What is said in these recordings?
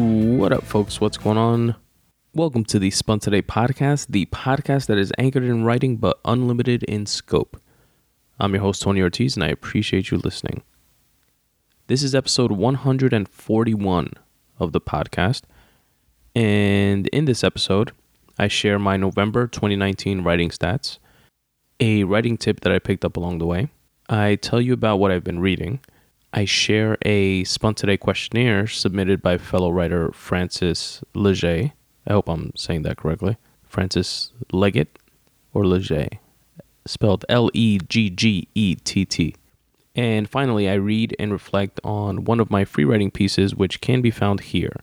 What up, folks? What's going on? Welcome to the Spun Today podcast, the podcast that is anchored in writing but unlimited in scope. I'm your host, Tony Ortiz, and I appreciate you listening. This is episode 141 of the podcast. And in this episode, I share my November 2019 writing stats, a writing tip that I picked up along the way. I tell you about what I've been reading. I share a Today questionnaire submitted by fellow writer Francis Leger. I hope I'm saying that correctly. Francis Leggett or Leger, spelled L E G G E T T. And finally, I read and reflect on one of my free writing pieces, which can be found here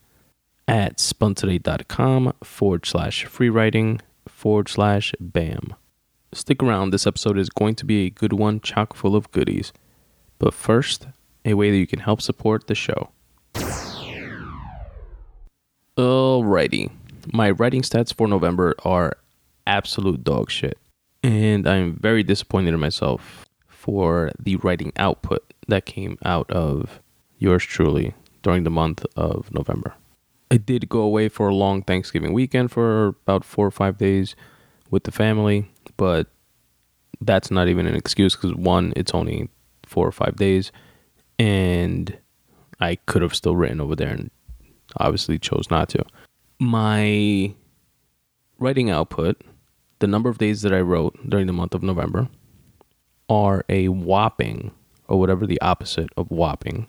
at spuntoday.com forward slash free writing forward slash bam. Stick around, this episode is going to be a good one, chock full of goodies. But first, a way that you can help support the show. Alrighty, my writing stats for November are absolute dog shit. And I'm very disappointed in myself for the writing output that came out of yours truly during the month of November. I did go away for a long Thanksgiving weekend for about four or five days with the family, but that's not even an excuse because one, it's only four or five days, and I could have still written over there and obviously chose not to. My writing output, the number of days that I wrote during the month of November, are a whopping, or whatever the opposite of whopping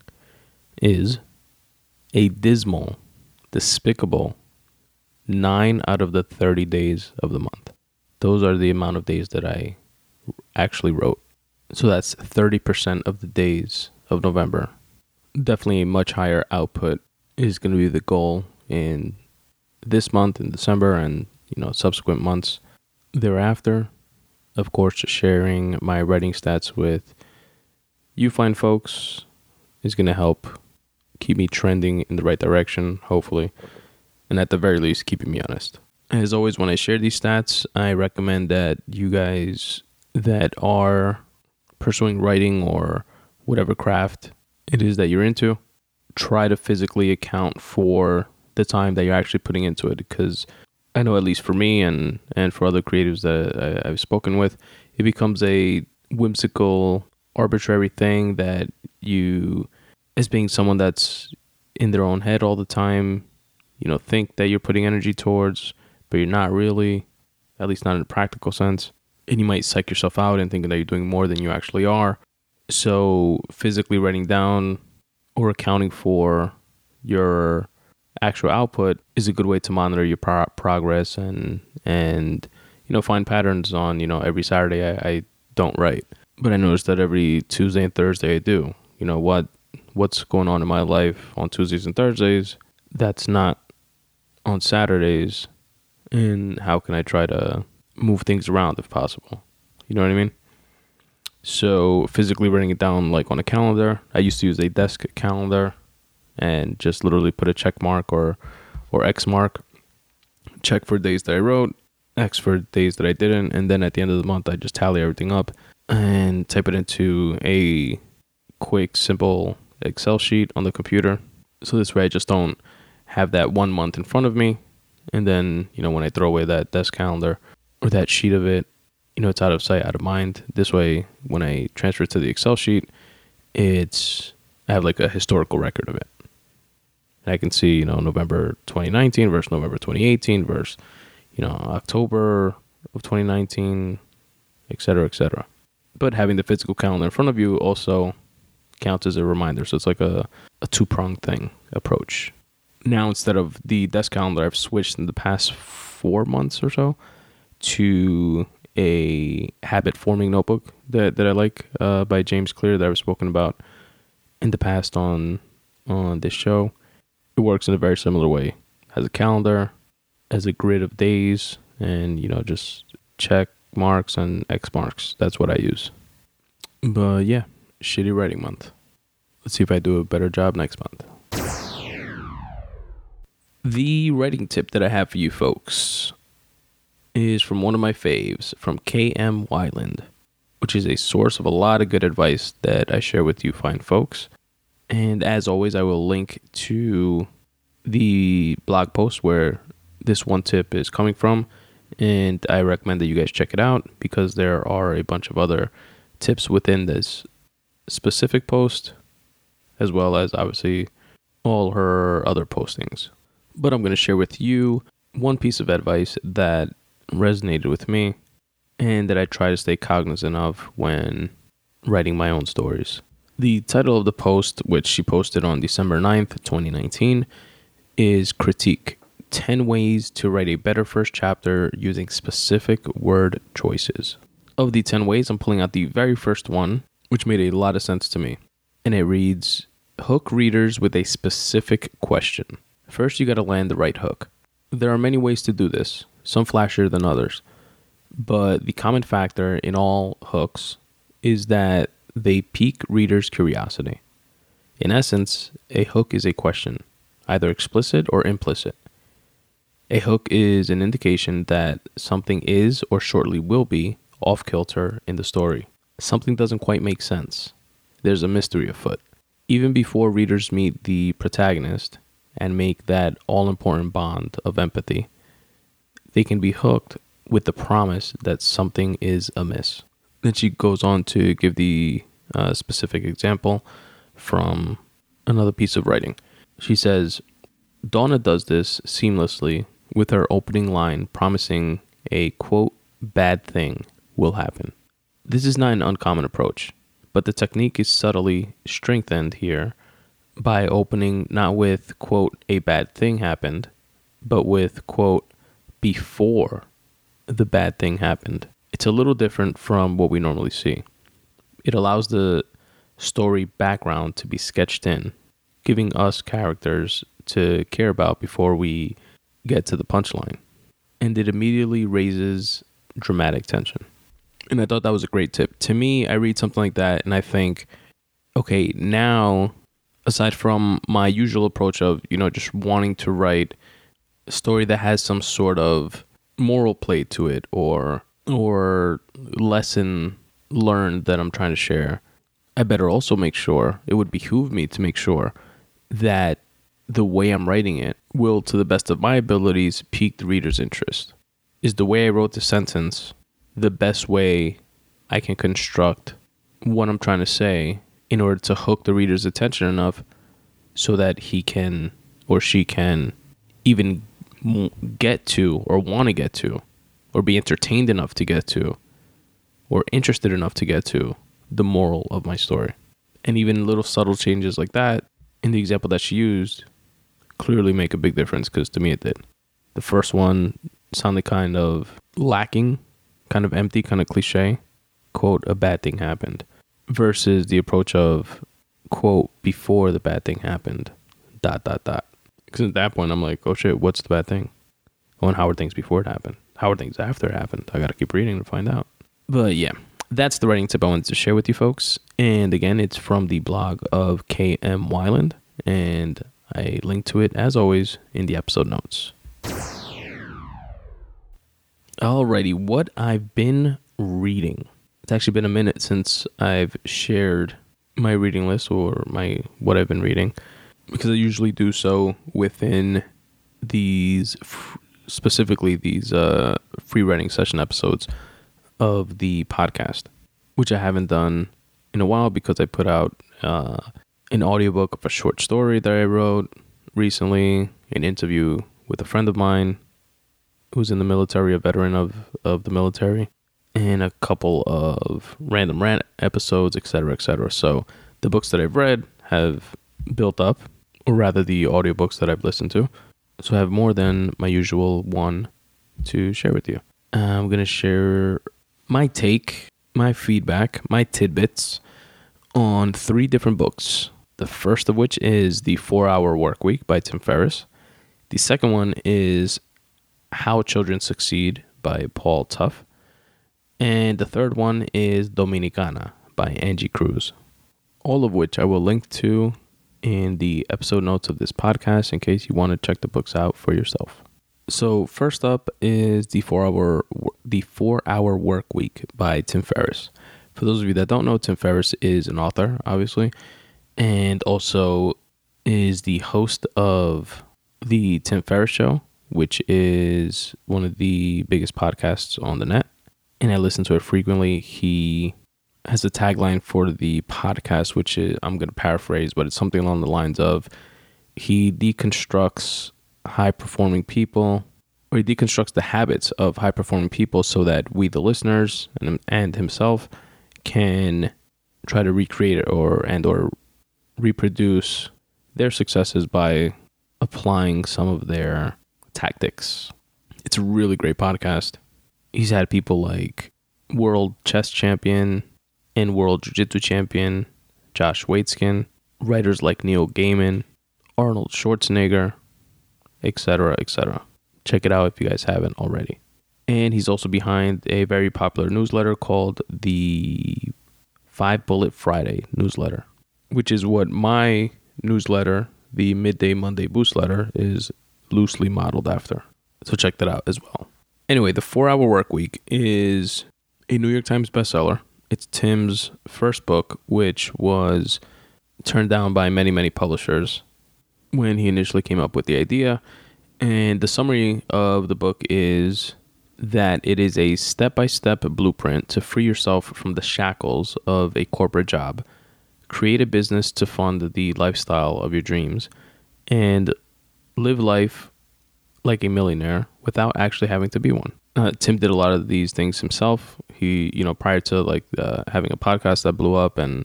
is, a dismal, despicable 9 out of the 30 days of the month. Those are the amount of days that I actually wrote. So that's 30% of the days of November. Definitely a much higher output is going to be the goal in this month in December and you know subsequent months thereafter. Of course, sharing my writing stats with you fine folks is going to help keep me trending in the right direction, hopefully, and at the very least, keeping me honest. As always, when I share these stats, I recommend that you guys that are pursuing writing or whatever craft it is that you're into, try to physically account for the time that you're actually putting into it. Because I know, at least for me and, and for other creatives that I, I've spoken with, it becomes a whimsical, arbitrary thing that you, as being someone that's in their own head all the time, you know, think that you're putting energy towards, but you're not really, at least not in a practical sense. And you might psych yourself out and thinking that you're doing more than you actually are. So physically writing down or accounting for your actual output is a good way to monitor your pro- progress and and you know find patterns on you know every Saturday I, I don't write, but I notice that every Tuesday and Thursday I do. You know what what's going on in my life on Tuesdays and Thursdays that's not on Saturdays, and how can I try to move things around if possible? You know what I mean? So physically writing it down like on a calendar. I used to use a desk calendar and just literally put a check mark or or X mark. Check for days that I wrote, X for days that I didn't, and then at the end of the month I just tally everything up and type it into a quick, simple Excel sheet on the computer. So this way I just don't have that one month in front of me. And then, you know, when I throw away that desk calendar or that sheet of it, you know, it's out of sight, out of mind. This way, when I transfer it to the Excel sheet, it's I have like a historical record of it. And I can see, you know, November 2019 versus November 2018 versus, you know, October of 2019, et cetera, et cetera. But having the physical calendar in front of you also counts as a reminder. So it's like a, a two pronged thing approach. Now, instead of the desk calendar, I've switched in the past four months or so to a habit forming notebook that, that I like uh, by James Clear that I've spoken about in the past on on this show. It works in a very similar way. Has a calendar, has a grid of days, and you know just check marks and X marks. That's what I use. But yeah, shitty writing month. Let's see if I do a better job next month. The writing tip that I have for you folks is from one of my faves, from KM Weiland, which is a source of a lot of good advice that I share with you fine folks. And as always, I will link to the blog post where this one tip is coming from, and I recommend that you guys check it out because there are a bunch of other tips within this specific post, as well as obviously all her other postings. But I'm going to share with you one piece of advice that resonated with me and that I try to stay cognizant of when writing my own stories. The title of the post, which she posted on December 9th, 2019, is Critique 10 Ways to Write a Better First Chapter Using Specific Word Choices. Of the 10 ways, I'm pulling out the very first one, which made a lot of sense to me. And it reads Hook readers with a specific question. First, you got to land the right hook. There are many ways to do this, some flashier than others. But the common factor in all hooks is that they pique readers' curiosity. In essence, a hook is a question, either explicit or implicit. A hook is an indication that something is or shortly will be off kilter in the story. Something doesn't quite make sense. There's a mystery afoot. Even before readers meet the protagonist and make that all important bond of empathy, they can be hooked with the promise that something is amiss. Then she goes on to give the uh, specific example from another piece of writing. She says, Donna does this seamlessly with her opening line promising a quote, bad thing will happen. This is not an uncommon approach, but the technique is subtly strengthened here by opening not with quote, a bad thing happened, but with quote, before the bad thing happened. It's a little different from what we normally see. It allows the story background to be sketched in, giving us characters to care about before we get to the punchline. And it immediately raises dramatic tension. And I thought that was a great tip. To me, I read something like that and I think, okay, now, aside from my usual approach of, you know, just wanting to write story that has some sort of moral play to it or or lesson learned that I'm trying to share, I better also make sure it would behoove me to make sure that the way I'm writing it will, to the best of my abilities, pique the reader's interest. Is the way I wrote the sentence the best way I can construct what I'm trying to say in order to hook the reader's attention enough so that he can or she can even get to or want to get to or be entertained enough to get to or interested enough to get to the moral of my story. And even little subtle changes like that in the example that she used clearly make a big difference because to me it did. The first one sounded kind of lacking, kind of empty, kind of cliche. Quote, a bad thing happened. Versus the approach of, quote, before the bad thing happened, dot, dot, dot. Because at that point, I'm like, oh shit, what's the bad thing? Oh, and how were things before it happened? How were things after it happened? I got to keep reading to find out. But yeah, that's the writing tip I wanted to share with you folks. And again, it's from the blog of KM Weiland. And I link to it, as always, in the episode notes. Alrighty, what I've been reading. It's actually been a minute since I've shared my reading list or my what I've been reading because I usually do so within these specifically these uh, free writing session episodes of the podcast, which I haven't done in a while because I put out uh, an audiobook of a short story that I wrote recently, an interview with a friend of mine who's in the military, a veteran of, of the military, and a couple of random rant episodes, etc., etc. So the books that I've read have built up, or rather the audiobooks that I've listened to. So I have more than my usual one to share with you. Uh, I'm going to share my take, my feedback, my tidbits on three different books the first of which is The Four Hour Work Week by Tim Ferriss. The second one is How Children Succeed by Paul Tough. And the third one is Dominicana by Angie Cruz. All of which I will link to in the episode notes of this podcast in case you want to check the books out for yourself. So first up is the four hour the four hour work week by Tim Ferriss. For those of you that don't know, Tim Ferriss is an author, obviously, and also is the host of The Tim Ferriss Show, which is one of the biggest podcasts on the net, and I listen to it frequently. He has a tagline for the podcast, which is, I'm going to paraphrase, but it's something along the lines of he deconstructs high performing people or he deconstructs the habits of high performing people so that we, the listeners, and, and himself can try to recreate it or and or reproduce their successes by applying some of their tactics. It's a really great podcast. He's had people like world chess champion and world jiu-jitsu champion Josh Waitzkin, writers like Neil Gaiman, Arnold Schwarzenegger, etc., etc. Check it out if you guys haven't already. And he's also behind a very popular newsletter called the Five Bullet Friday newsletter, which is what my newsletter, the Midday Monday Boost letter, is loosely modeled after. So check that out as well. Anyway, the four hour work week is a New York Times bestseller. It's Tim's first book, which was turned down by many, many publishers when he initially came up with the idea. And the summary of the book is that it is a step by step blueprint to free yourself from the shackles of a corporate job, create a business to fund the lifestyle of your dreams, and live life like a millionaire without actually having to be one. Uh, Tim did a lot of these things himself. He, you know, prior to like uh, having a podcast that blew up and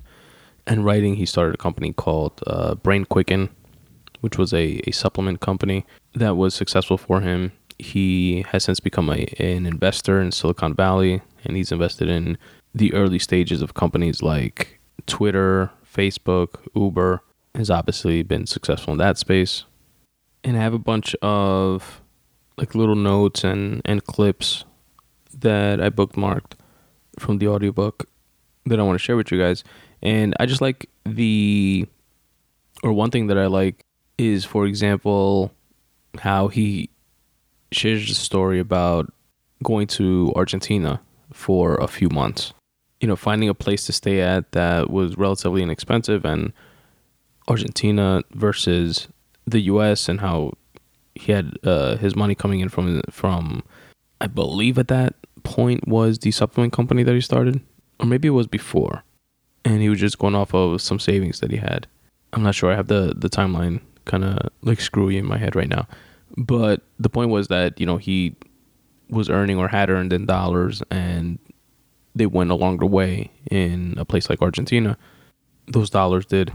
and writing, he started a company called uh, Brain Quicken, which was a, a supplement company that was successful for him. He has since become a, an investor in Silicon Valley, and he's invested in the early stages of companies like Twitter, Facebook, Uber. Has obviously been successful in that space, and I have a bunch of like little notes and and clips that I bookmarked from the audiobook that I want to share with you guys. And I just like the or one thing that I like is, for example, how he shares the story about going to Argentina for a few months. You know, finding a place to stay at that was relatively inexpensive, and Argentina versus the U.S. and how he had uh, his money coming in from from, I believe at that point was the supplement company that he started, or maybe it was before, and he was just going off of some savings that he had. I'm not sure. I have the the timeline kind of like screwy in my head right now. But the point was that, you know, he was earning or had earned in dollars and they went a longer way in a place like Argentina. Those dollars did.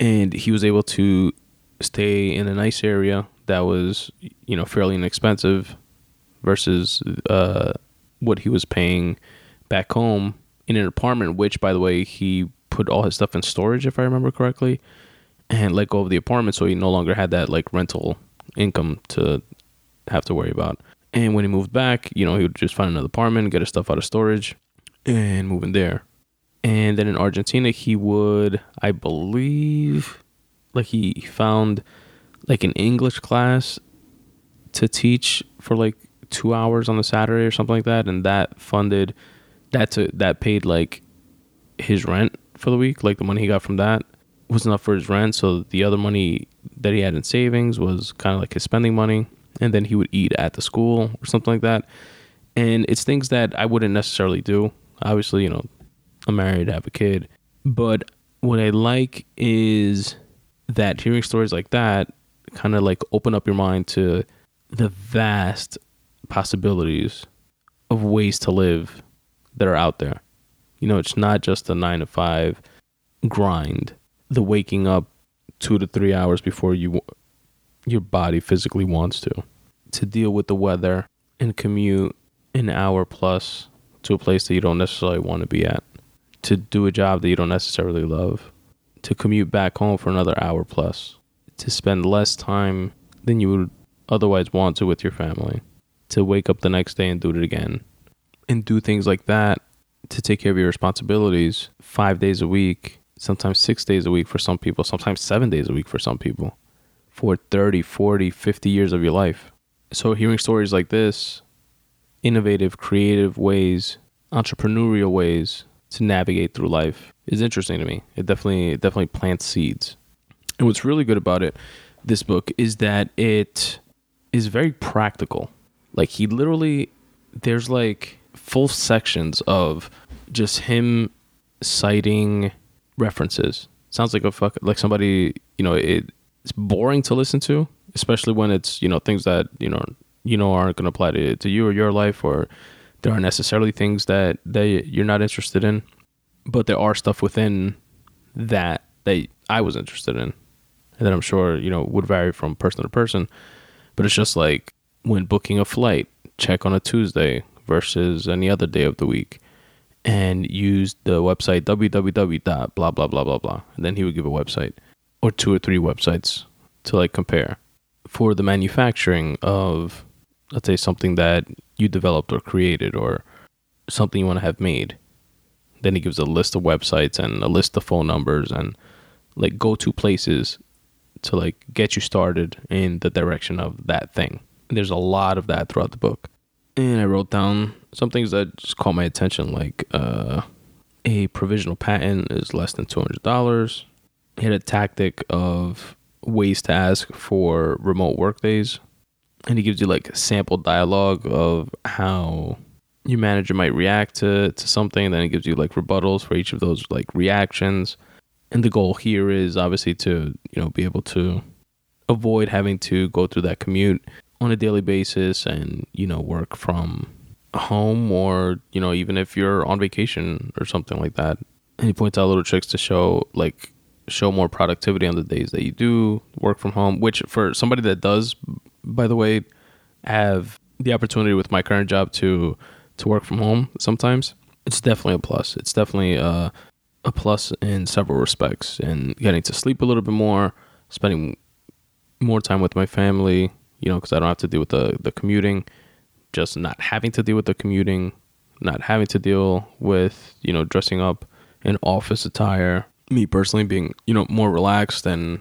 And he was able to stay in a nice area that was, you know, fairly inexpensive versus uh, what he was paying back home in an apartment, which, by the way, he put all his stuff in storage, if I remember correctly and let go of the apartment so he no longer had that like rental income to have to worry about. And when he moved back, you know, he would just find another apartment, get his stuff out of storage, and move in there. And then in Argentina, he would, I believe, like he found like an English class to teach for like two hours on the Saturday or something like that, and that funded that to that paid like his rent for the week, like the money he got from that was enough for his rent. So the other money that he had in savings was kind of like his spending money. And then he would eat at the school or something like that. And it's things that I wouldn't necessarily do. Obviously, you know, I'm married, I have a kid. But what I like is that hearing stories like that kind of like open up your mind to the vast possibilities of ways to live that are out there. You know, it's not just a nine to five grind the waking up two to three hours before you your body physically wants to to deal with the weather and commute an hour plus to a place that you don't necessarily want to be at to do a job that you don't necessarily love to commute back home for another hour plus to spend less time than you would otherwise want to with your family to wake up the next day and do it again and do things like that to take care of your responsibilities 5 days a week sometimes six days a week for some people, sometimes seven days a week for some people, for 30, 40, 50 years of your life. So, hearing stories like this, innovative, creative ways, entrepreneurial ways to navigate through life is interesting to me. It definitely, it definitely plants seeds. And what's really good about it, this book is that it is very practical. Like he literally there's like full sections of just him citing references. Sounds like a fuck like somebody, you know, it, it's boring to listen to, especially when it's, you know, things that, you know, you know aren't going to apply to to you or your life or there aren't necessarily things that that you're not interested in, but there are stuff within that that I was interested in. And that I'm sure, you know, would vary from person to person. But it's just like when booking a flight, check on a Tuesday versus any other day of the week and use the website www. blah blah blah blah blah. And then he would give a website or two or three websites to like compare. For the manufacturing of let's say something that you developed or created or something you want to have made. Then he gives a list of websites and a list of phone numbers and like go to places to like get you started in the direction of that thing. There's a lot of that throughout the book. And I wrote down some things that just caught my attention, like uh, a provisional patent is less than two hundred dollars. He had a tactic of ways to ask for remote work days, and he gives you like sample dialogue of how your manager might react to to something. Then he gives you like rebuttals for each of those like reactions. And the goal here is obviously to you know be able to avoid having to go through that commute on a daily basis and you know work from home or you know even if you're on vacation or something like that. And he points out little tricks to show like show more productivity on the days that you do work from home which for somebody that does by the way have the opportunity with my current job to to work from home sometimes it's definitely a plus. It's definitely a, a plus in several respects. And getting to sleep a little bit more spending more time with my family you know, because I don't have to deal with the the commuting, just not having to deal with the commuting, not having to deal with you know dressing up in office attire. Me personally being you know more relaxed and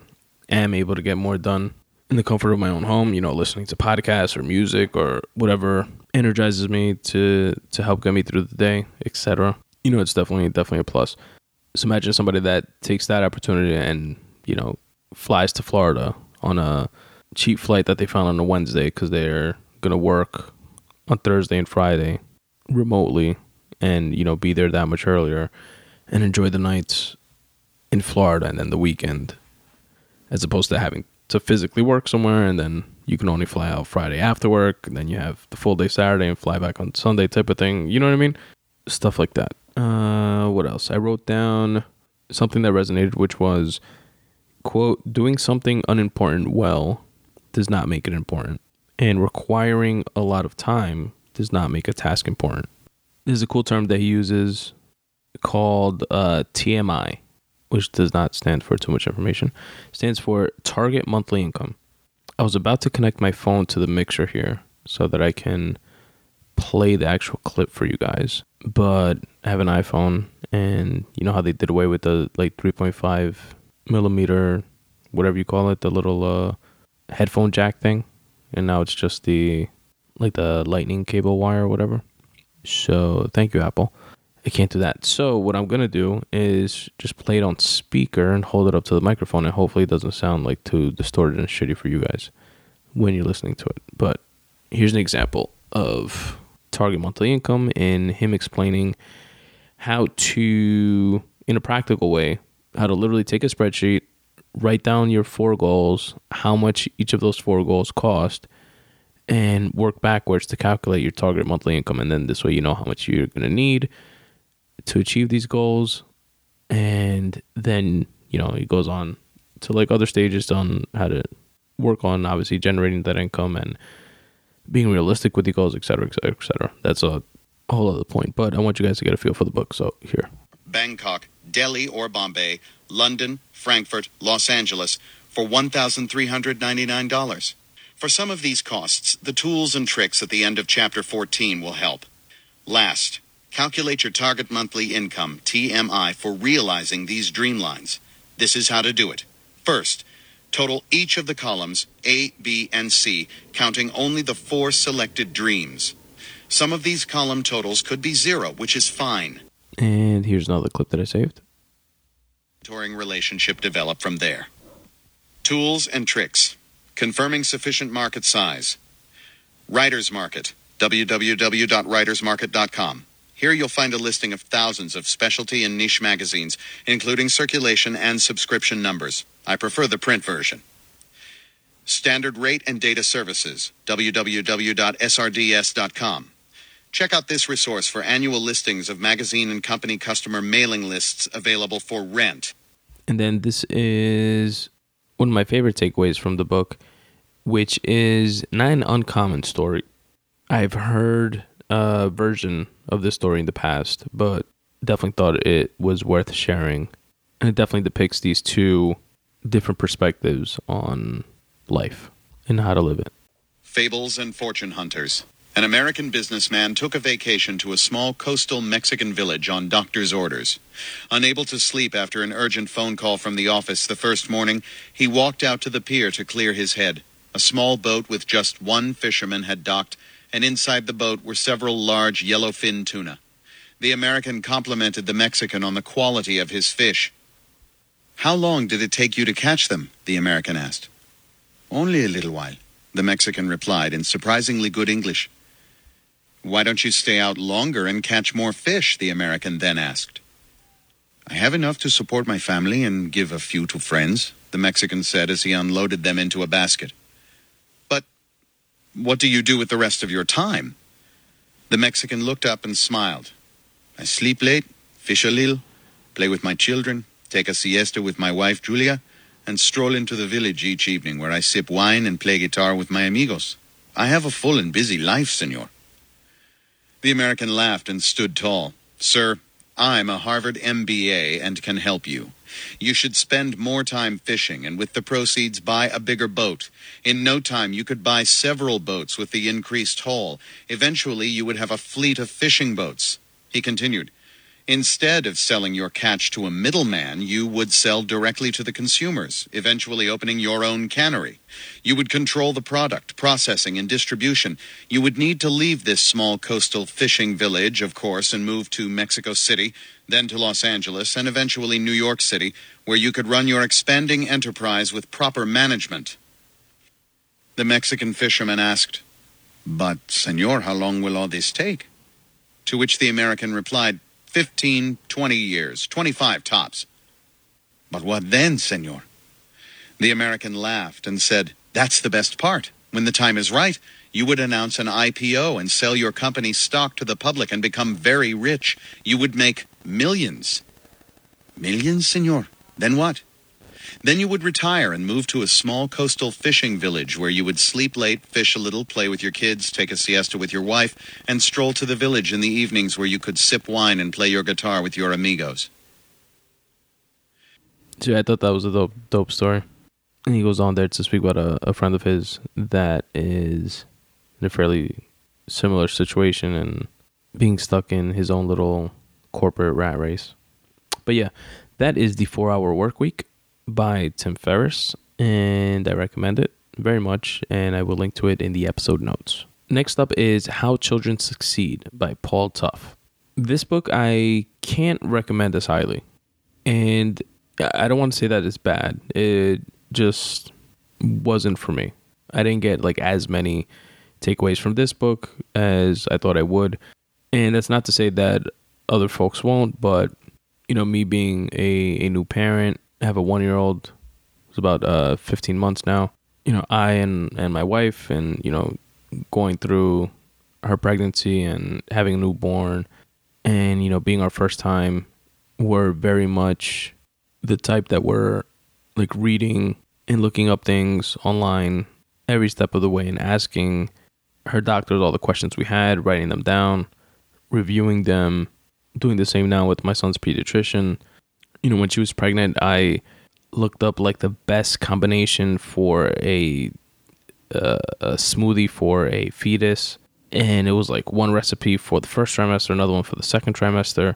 am able to get more done in the comfort of my own home. You know, listening to podcasts or music or whatever energizes me to to help get me through the day, etc. You know, it's definitely definitely a plus. So imagine somebody that takes that opportunity and you know flies to Florida on a cheap flight that they found on a Wednesday because they're gonna work on Thursday and Friday remotely, and you know be there that much earlier, and enjoy the nights in Florida and then the weekend, as opposed to having to physically work somewhere and then you can only fly out Friday after work, and then you have the full day Saturday and fly back on Sunday type of thing. You know what I mean? Stuff like that. Uh, what else? I wrote down something that resonated, which was quote doing something unimportant well does not make it important. And requiring a lot of time does not make a task important. There's a cool term that he uses called uh, TMI, which does not stand for too much information. It stands for target monthly income. I was about to connect my phone to the mixer here so that I can play the actual clip for you guys. But I have an iPhone, and you know how they did away with the like 3.5 millimeter, whatever you call it, the little uh, headphone jack thing, and now it's just the like the lightning cable wire or whatever. So thank you, Apple. I can't do that. So what I'm gonna do is just play it on speaker and hold it up to the microphone, and hopefully it doesn't sound like too distorted and shitty for you guys when you're listening to it. But here's an example of target monthly income and him explaining how to, in a practical way, how to literally take a spreadsheet, write down your four goals, how much each of those four goals cost, and work backwards to calculate your target monthly income. And then this way, you know how much you're going to need to achieve these goals. And then, you know, it goes on to like other stages on how to work on obviously generating that income and being realistic with the goals, et cetera, et cetera, et cetera. That's a whole other point. But I want you guys to get a feel for the book. So here. Bangkok, Delhi, or Bombay, London, Frankfurt, Los Angeles for $1,399. For some of these costs, the tools and tricks at the end of Chapter 14 will help. Last, calculate your target monthly income, TMI, for realizing these dream lines. This is how to do it. First, total each of the columns A, B, and C, counting only the four selected dreams. Some of these column totals could be zero, which is fine. And here's another clip that I saved. Touring relationship develop from there. Tools and tricks. Confirming sufficient market size. Writers Market. www.writersmarket.com. Here you'll find a listing of thousands of specialty and niche magazines, including circulation and subscription numbers. I prefer the print version. Standard Rate and Data Services. www.srds.com. Check out this resource for annual listings of magazine and company customer mailing lists available for rent. And then this is one of my favorite takeaways from the book, which is not an uncommon story. I've heard a version of this story in the past, but definitely thought it was worth sharing. And it definitely depicts these two different perspectives on life and how to live it. Fables and Fortune Hunters. An American businessman took a vacation to a small coastal Mexican village on doctor's orders. Unable to sleep after an urgent phone call from the office the first morning, he walked out to the pier to clear his head. A small boat with just one fisherman had docked, and inside the boat were several large yellowfin tuna. The American complimented the Mexican on the quality of his fish. How long did it take you to catch them? the American asked. Only a little while, the Mexican replied in surprisingly good English. Why don't you stay out longer and catch more fish? the American then asked. I have enough to support my family and give a few to friends, the Mexican said as he unloaded them into a basket. But what do you do with the rest of your time? The Mexican looked up and smiled. I sleep late, fish a little, play with my children, take a siesta with my wife Julia, and stroll into the village each evening where I sip wine and play guitar with my amigos. I have a full and busy life, senor. The American laughed and stood tall. Sir, I'm a Harvard MBA and can help you. You should spend more time fishing and with the proceeds buy a bigger boat. In no time you could buy several boats with the increased haul. Eventually you would have a fleet of fishing boats. He continued, Instead of selling your catch to a middleman, you would sell directly to the consumers, eventually opening your own cannery. You would control the product, processing, and distribution. You would need to leave this small coastal fishing village, of course, and move to Mexico City, then to Los Angeles, and eventually New York City, where you could run your expanding enterprise with proper management. The Mexican fisherman asked, But, senor, how long will all this take? To which the American replied, 15, 20 years, 25 tops. But what then, senor? The American laughed and said, That's the best part. When the time is right, you would announce an IPO and sell your company's stock to the public and become very rich. You would make millions. Millions, senor? Then what? Then you would retire and move to a small coastal fishing village where you would sleep late, fish a little, play with your kids, take a siesta with your wife, and stroll to the village in the evenings where you could sip wine and play your guitar with your amigos. So I thought that was a dope, dope story. And he goes on there to speak about a, a friend of his that is in a fairly similar situation and being stuck in his own little corporate rat race. But yeah, that is the four hour work week by Tim Ferriss, and I recommend it very much, and I will link to it in the episode notes. Next up is How Children Succeed by Paul Tough. This book I can't recommend as highly, and I don't want to say that it's bad. It just wasn't for me. I didn't get like as many takeaways from this book as I thought I would. And that's not to say that other folks won't, but you know, me being a, a new parent I have a one year old who's about uh, 15 months now. You know, I and, and my wife, and, you know, going through her pregnancy and having a newborn and, you know, being our first time, we're very much the type that we're like reading and looking up things online every step of the way and asking her doctors all the questions we had, writing them down, reviewing them, doing the same now with my son's pediatrician you know, when she was pregnant, I looked up like the best combination for a uh, a smoothie for a fetus, and it was like one recipe for the first trimester, another one for the second trimester,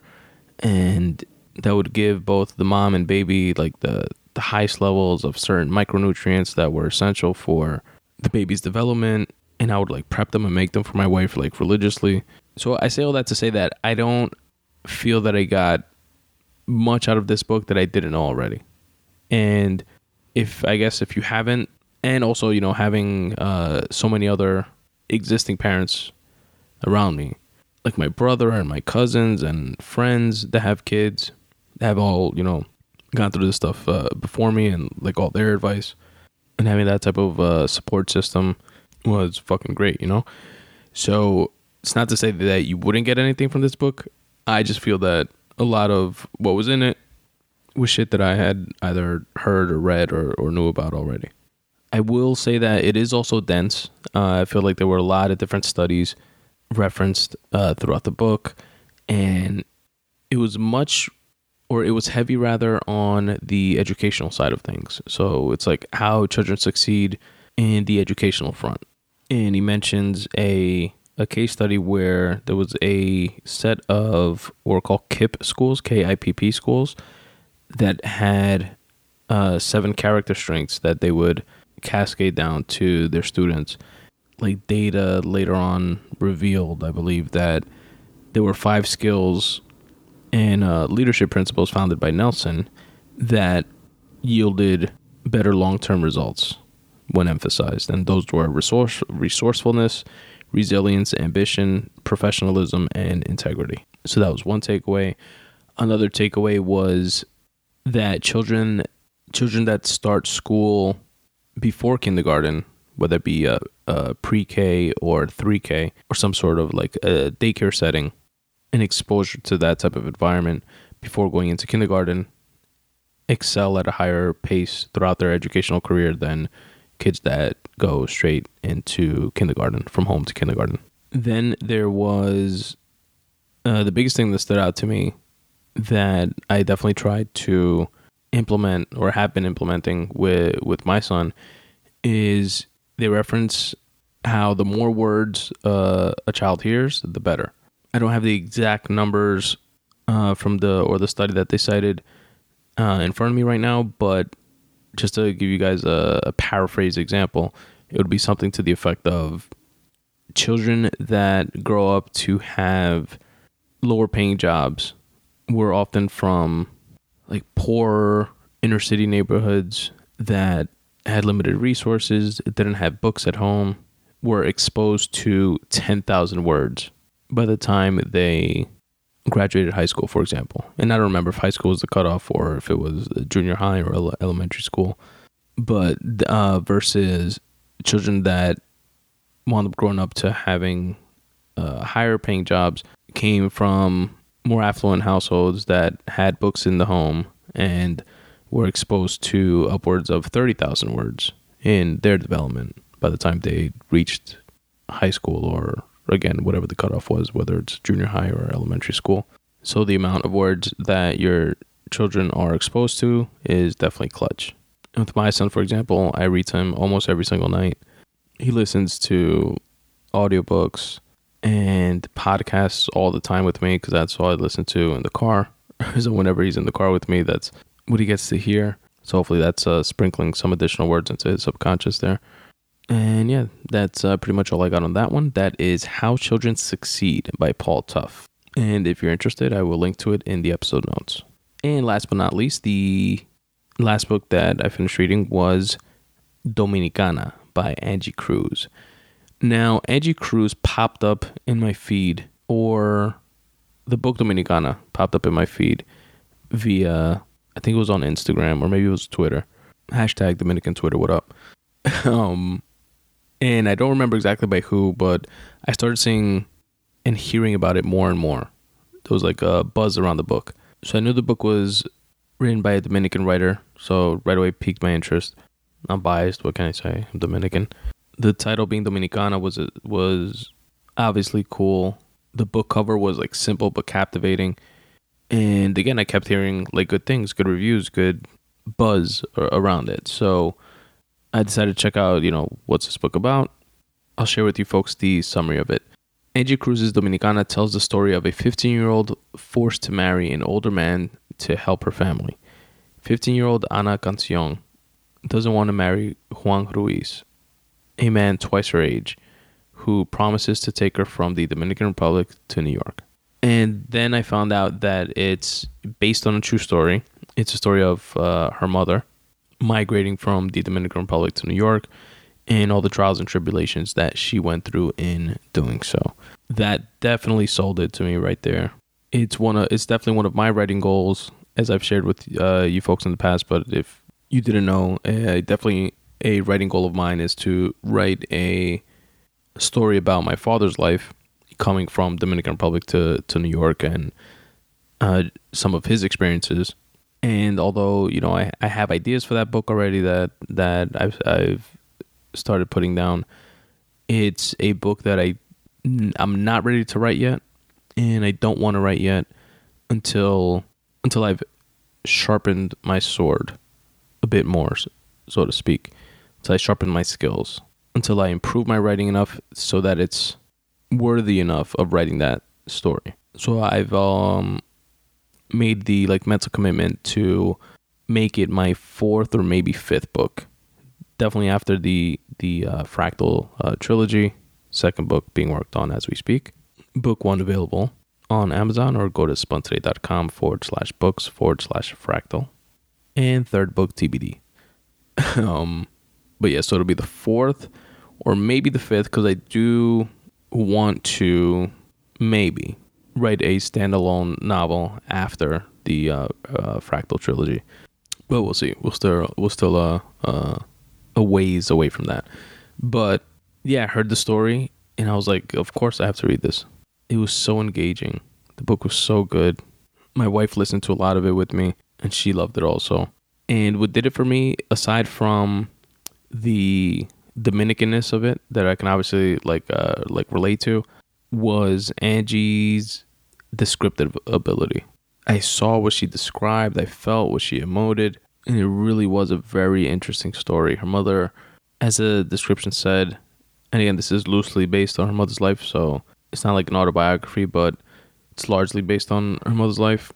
and that would give both the mom and baby like the the highest levels of certain micronutrients that were essential for the baby's development. And I would like prep them and make them for my wife like religiously. So I say all that to say that I don't feel that I got much out of this book that I didn't know already. And if I guess if you haven't, and also you know having uh, so many other existing parents around me, like my brother and my cousins and friends that have kids, have all you know gone through this stuff uh, before me and like all their advice, and having that type of uh, support system was fucking great, you know. So it's not to say that you wouldn't get anything from this book. I just feel that a lot of what was in it was shit that I had either heard or read or, or knew about already. I will say that it is also dense. Uh, I feel like there were a lot of different studies referenced uh, throughout the book, and it was much, or it was heavy rather, on the educational side of things. So it's like how children succeed in the educational front. And he mentions a a case study where there was a set of what are called KIPP schools, K I P P schools, that had uh, seven character strengths that they would cascade down to their students. Like data later on revealed, I believe, that there were five skills and uh, leadership principles founded by Nelson that yielded better long term results when emphasized. And those were resource, resourcefulness, resilience, ambition, professionalism, and integrity. So that was one takeaway. Another takeaway was that children children that start school before kindergarten, whether it be a, a pre-K or 3K or some sort of like a daycare setting, an exposure to that type of environment before going into kindergarten, excel at a higher pace throughout their educational career than kids that go straight into kindergarten from home to kindergarten. Then there was uh, the biggest thing that stood out to me that I definitely tried to implement or have been implementing with with my son is they reference how the more words uh, a child hears, the better. I don't have the exact numbers uh, from the or the study that they cited uh, in front of me right now, but just to give you guys a, a paraphrase example, it would be something to the effect of children that grow up to have lower paying jobs were often from like poor inner city neighborhoods that had limited resources, didn't have books at home, were exposed to 10,000 words. By the time they graduated high school, for example. And I don't remember if high school was the cutoff or if it was junior high or elementary school. But uh, versus children that wound up growing up to having uh, higher paying jobs came from more affluent households that had books in the home and were exposed to upwards of 30,000 words in their development by the time they reached high school or again whatever the cutoff was whether it's junior high or elementary school so the amount of words that your children are exposed to is definitely clutch with my son for example i read to him almost every single night he listens to audiobooks and podcasts all the time with me because that's all I listen to in the car. so whenever he's in the car with me, that's what he gets to hear. So hopefully that's uh, sprinkling some additional words into his subconscious there. And yeah, that's uh, pretty much all I got on that one. That is How Children Succeed by Paul Tough. And if you're interested, I will link to it in the episode notes. And last but not least, the last book that I finished reading was Dominicana by Angie Cruz. Now, Angie Cruz popped up in my feed, or the book Dominicana popped up in my feed via, I think it was on Instagram or maybe it was Twitter. Hashtag Dominican Twitter, what up? um, and I don't remember exactly by who, but I started seeing and hearing about it more and more. There was like a buzz around the book. So I knew the book was written by a Dominican writer, so right away piqued my interest. I'm biased. What can I say? I'm Dominican. The title being Dominicana was was obviously cool. The book cover was like simple but captivating. And again, I kept hearing like good things, good reviews, good buzz around it. So I decided to check out, you know, what's this book about. I'll share with you folks the summary of it. Angie Cruz's Dominicana tells the story of a 15 year old forced to marry an older man to help her family. 15 year old Ana Cancion doesn't want to marry Juan Ruiz, a man twice her age, who promises to take her from the Dominican Republic to New York. And then I found out that it's based on a true story. It's a story of uh, her mother, migrating from the Dominican Republic to New York and all the trials and tribulations that she went through in doing so. That definitely sold it to me right there. It's one of it's definitely one of my writing goals as I've shared with uh, you folks in the past, but if you didn't know, uh, definitely a writing goal of mine is to write a story about my father's life coming from Dominican Republic to, to New York and uh, some of his experiences. And although you know I, I have ideas for that book already that that I've I've started putting down, it's a book that I I'm not ready to write yet, and I don't want to write yet until until I've sharpened my sword a bit more, so to speak, until I sharpen my skills, until I improve my writing enough so that it's worthy enough of writing that story. So I've um made the like mental commitment to make it my fourth or maybe fifth book. Definitely after the the uh, Fractal uh, trilogy, second book being worked on as we speak. Book one available on Amazon or go to spuntoday.com forward slash books forward slash fractal. And third book TBD. um, but yeah, so it'll be the fourth or maybe the fifth because I do want to maybe write a standalone novel after the uh, uh, Fractal trilogy, but we'll see. We'll still we'll still uh, uh, a ways away from that. But yeah, I heard the story and I was like, of course I have to read this. It was so engaging. The book was so good. My wife listened to a lot of it with me and she loved it also. And what did it for me, aside from the Dominicanness of it that I can obviously like uh, like relate to, was Angie's descriptive ability. I saw what she described, I felt what she emoted, and it really was a very interesting story. Her mother, as the description said, and again, this is loosely based on her mother's life, so it's not like an autobiography, but it's largely based on her mother's life.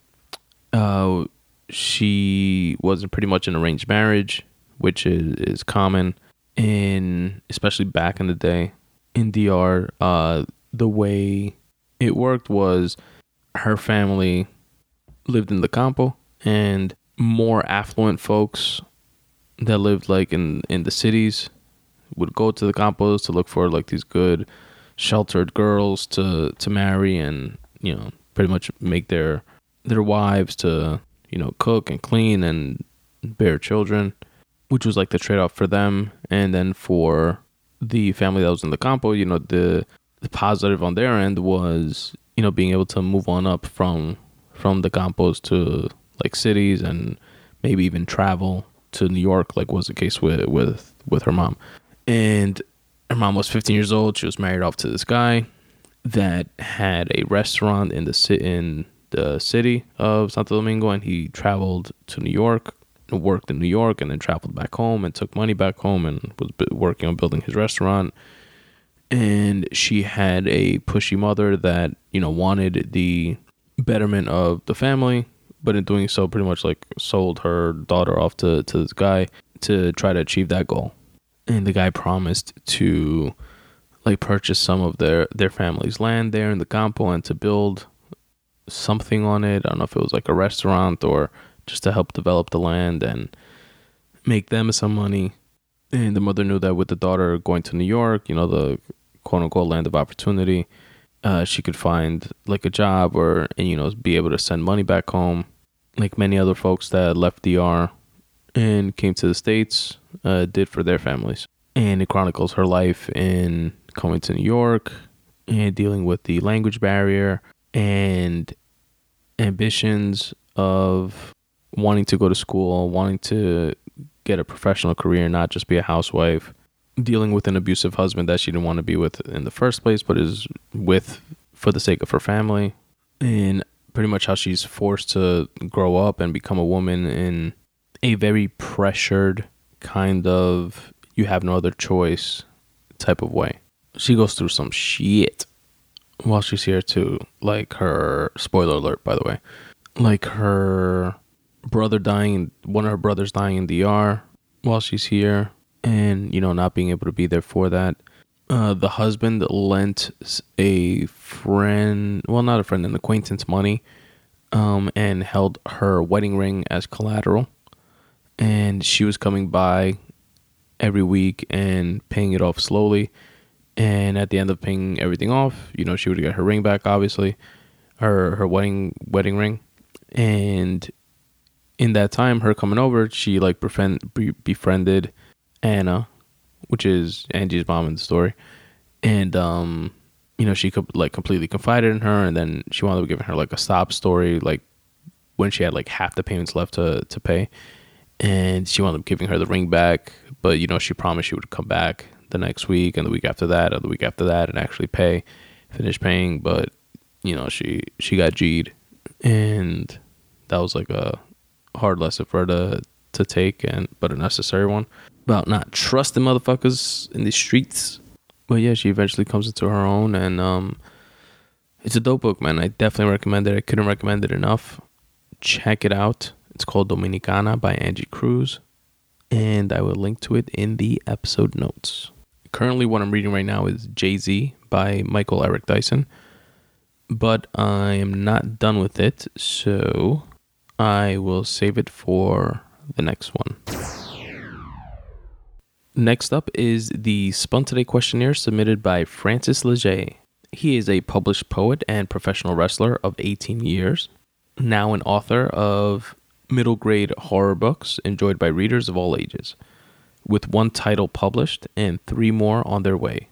Uh, she was pretty much an arranged marriage, which is, is common in, especially back in the day in DR. Uh, the way it worked was her family lived in the campo and more affluent folks that lived like in in the cities would go to the campos to look for like these good sheltered girls to to marry and you know pretty much make their their wives to you know cook and clean and bear children which was like the trade-off for them. And then for the family that was in the campo you know the the positive on their end was you know being able to move on up from from the campos to like cities and maybe even travel to New York like was the case with with with her mom. And her mom was 15 years old. She was married off to this guy that had a restaurant in the city in the city of Santo Domingo and he traveled to New York and worked in New York and then traveled back home and took money back home and was working on building his restaurant and she had a pushy mother that you know wanted the betterment of the family but in doing so pretty much like sold her daughter off to, to this guy to try to achieve that goal. And the guy promised to like purchase some of their their family's land there in the campo and to build something on it. I don't know if it was like a restaurant or just to help develop the land and make them some money. And the mother knew that with the daughter going to new york you know the quote unquote land of opportunity. Uh, she could find like a job or and you know be able to send money back home, like many other folks that left DR and came to the states uh, did for their families. And it chronicles her life in coming to New York and dealing with the language barrier and ambitions of wanting to go to school, wanting to get a professional career, not just be a housewife, dealing with an abusive husband that she didn't want to be with in the first place, but is with for the sake of her family, and pretty much how she's forced to grow up and become a woman in a very pressured kind of you have no other choice type of way. She goes through some shit while she's here too. Like her spoiler alert by the way. Like her brother dying one of her brothers dying in DR while she's here and you know not being able to be there for that. Uh, the husband lent a friend well not a friend an acquaintance money um, and held her wedding ring as collateral. And she was coming by every week and paying it off slowly. And at the end of paying everything off, you know, she would get her ring back, obviously, her her wedding wedding ring, and in that time, her coming over, she like befriend, befriended Anna, which is Angie's mom in the story, and um, you know, she could like completely confided in her, and then she wound up giving her like a stop story, like when she had like half the payments left to to pay, and she wound up giving her the ring back, but you know, she promised she would come back the next week and the week after that, or the week after that, and actually pay, finish paying, but you know, she she got G'd, and that was like a hard lesson for her to to take, and but a necessary one about not trusting motherfuckers in the streets. But yeah, she eventually comes into her own, and um, it's a dope book, man. I definitely recommend it. I couldn't recommend it enough. Check it out. It's called Dominicana by Angie Cruz, and I will link to it in the episode notes. Currently, what I'm reading right now is Jay Z by Michael Eric Dyson, but I am not done with it, so I will save it for the next one. Next up is the Spun Today questionnaire submitted by Francis Leggett. He is a published poet and professional wrestler of 18 years, now an author of middle grade horror books enjoyed by readers of all ages, with one title published and three more on their way.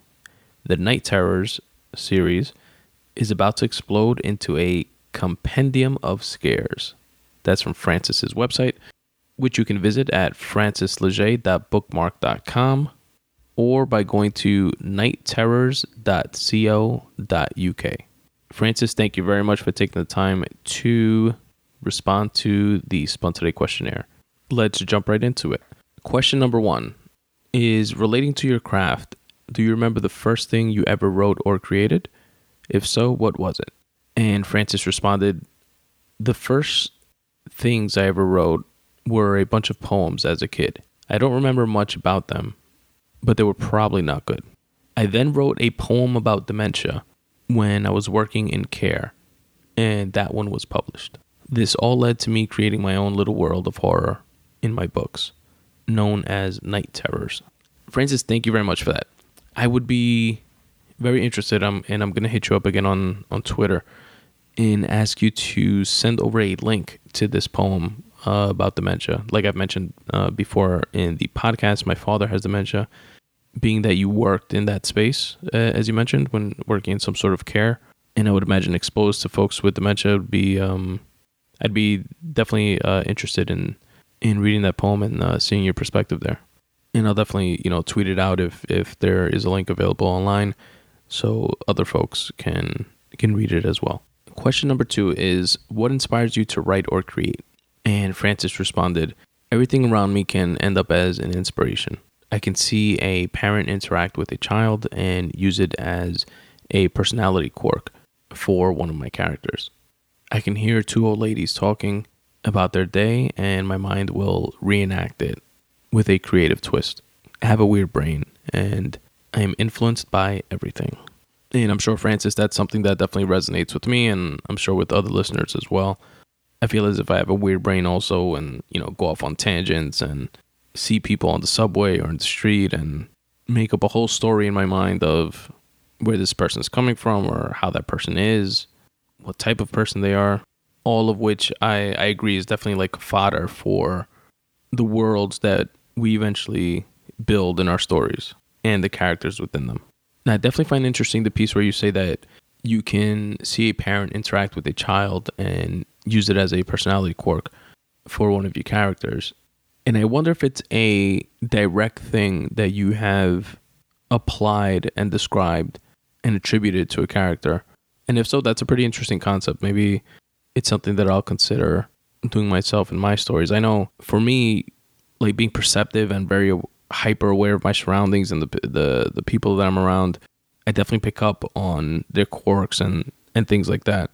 The Night Terrors series is about to explode into a compendium of scares. That's from Francis's website, which you can visit at francisleggett.bookmark.com or by going to nightterrors.co.uk. Francis, thank you very much for taking the time to respond to the Today questionnaire. Let's jump right into it. Question number one is relating to your craft. Do you remember the first thing you ever wrote or created? If so, what was it? And Francis responded, The first things I ever wrote were a bunch of poems as a kid. I don't remember much about them, but they were probably not good. I then wrote a poem about dementia when I was working in care, and that one was published. This all led to me creating my own little world of horror in my books, known as Night Terrors. Francis, thank you very much for that. I would be very interested, um, and I'm going to hit you up again on, on Twitter and ask you to send over a link to this poem uh, about dementia. Like I've mentioned uh, before in the podcast, my father has dementia. Being that you worked in that space, uh, as you mentioned, when working in some sort of care, and I would imagine exposed to folks with dementia would be, um, I'd be definitely uh, interested in in reading that poem and uh, seeing your perspective there. And I'll definitely, you know, tweet it out if if there is a link available online, so other folks can can read it as well. Question number two is What inspires you to write or create? And Francis responded, Everything around me can end up as an inspiration. I can see a parent interact with a child and use it as a personality quirk for one of my characters. I can hear two old ladies talking about their day, and my mind will reenact it with a creative twist. I have a weird brain, and I am influenced by everything and I'm sure Francis, that's something that definitely resonates with me, and I'm sure with other listeners as well. I feel as if I have a weird brain also, and you know, go off on tangents and see people on the subway or in the street, and make up a whole story in my mind of where this person is coming from or how that person is, what type of person they are. All of which I, I agree is definitely like fodder for the worlds that we eventually build in our stories and the characters within them. Now, I definitely find interesting the piece where you say that you can see a parent interact with a child and use it as a personality quirk for one of your characters. And I wonder if it's a direct thing that you have applied and described and attributed to a character. And if so, that's a pretty interesting concept. Maybe it's something that I'll consider doing myself in my stories. I know for me, like being perceptive and very hyper aware of my surroundings and the the the people that I'm around, I definitely pick up on their quirks and and things like that.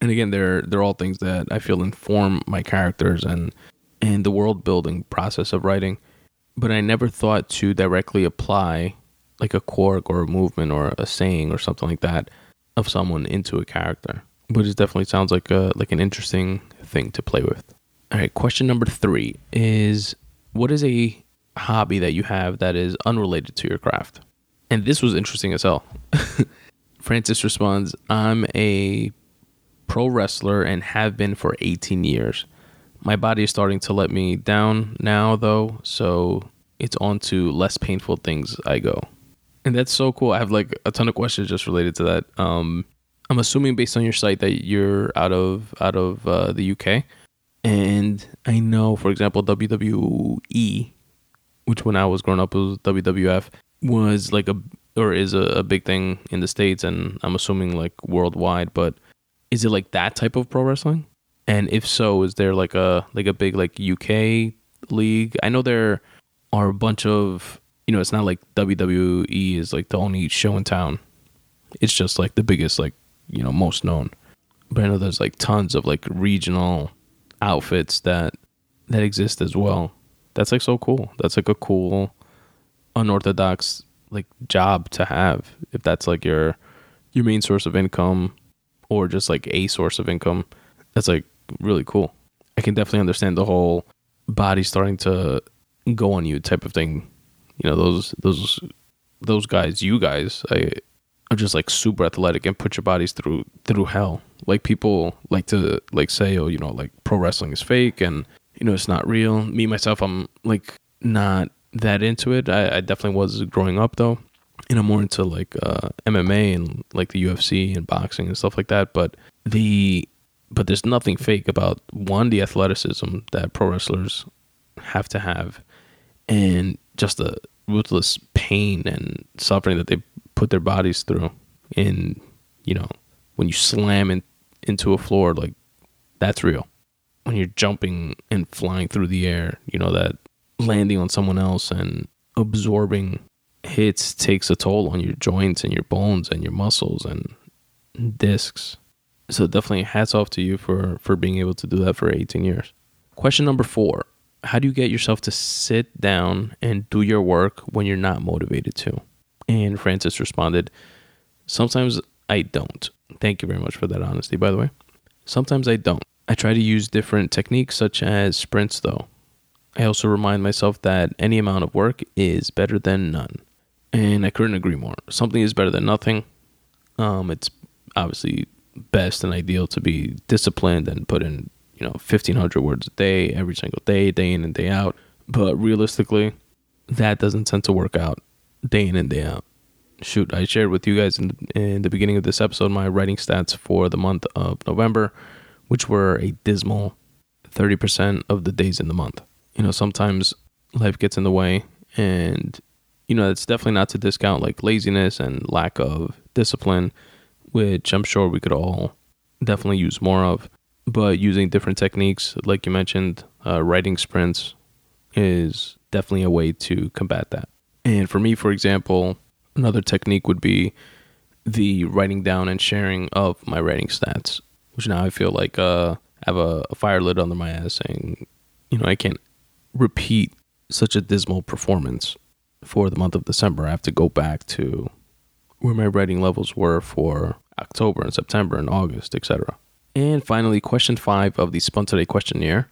And again, they're they're all things that I feel inform my characters and and the world building process of writing. But I never thought to directly apply like a quirk or a movement or a saying or something like that of someone into a character. But it definitely sounds like a like an interesting thing to play with. All right, question number three is what is a hobby that you have that is unrelated to your craft? And this was interesting as hell. Francis responds, I'm a pro wrestler and have been for 18 years. My body is starting to let me down now, though, so it's on to less painful things I go. And that's so cool. I have like a ton of questions just related to that. Um, I'm assuming based on your site that you're out of out of uh, the UK, and I know, for example, WWE, which when I was growing up was WWF, was like a or is a, a big thing in the states, and I'm assuming like worldwide. But is it like that type of pro wrestling? And if so, is there like a like a big like UK league? I know there are a bunch of you know, it's not like WWE is like the only show in town. It's just like the biggest, like, you know, most known. But I know there's like tons of like regional outfits that that exist as well. That's like so cool. That's like a cool unorthodox like job to have if that's like your your main source of income or just like a source of income. That's like really cool. I can definitely understand the whole body starting to go on you type of thing you know those those those guys, you guys, I, are just like super athletic and put your bodies through through hell. Like people like to like say, oh, you know, like pro wrestling is fake and you know it's not real. Me myself, I'm like not that into it. I, I definitely was growing up though, and I'm more into like uh, MMA and like the UFC and boxing and stuff like that. But the but there's nothing fake about one the athleticism that pro wrestlers have to have, and just the ruthless pain and suffering that they put their bodies through in you know when you slam in, into a floor like that's real when you're jumping and flying through the air you know that landing on someone else and absorbing hits takes a toll on your joints and your bones and your muscles and discs so definitely hats off to you for for being able to do that for 18 years question number 4 how do you get yourself to sit down and do your work when you're not motivated to? And Francis responded, Sometimes I don't. Thank you very much for that honesty, by the way. Sometimes I don't. I try to use different techniques, such as sprints, though. I also remind myself that any amount of work is better than none. And I couldn't agree more. Something is better than nothing. Um, it's obviously best and ideal to be disciplined and put in you know 1500 words a day every single day day in and day out but realistically that doesn't tend to work out day in and day out shoot i shared with you guys in, in the beginning of this episode my writing stats for the month of november which were a dismal 30% of the days in the month you know sometimes life gets in the way and you know it's definitely not to discount like laziness and lack of discipline which i'm sure we could all definitely use more of but using different techniques, like you mentioned, uh, writing sprints is definitely a way to combat that. And for me, for example, another technique would be the writing down and sharing of my writing stats, which now I feel like uh, I have a, a fire lit under my ass saying, you know, I can't repeat such a dismal performance for the month of December. I have to go back to where my writing levels were for October and September and August, etc. And finally, question five of the Spun Today questionnaire.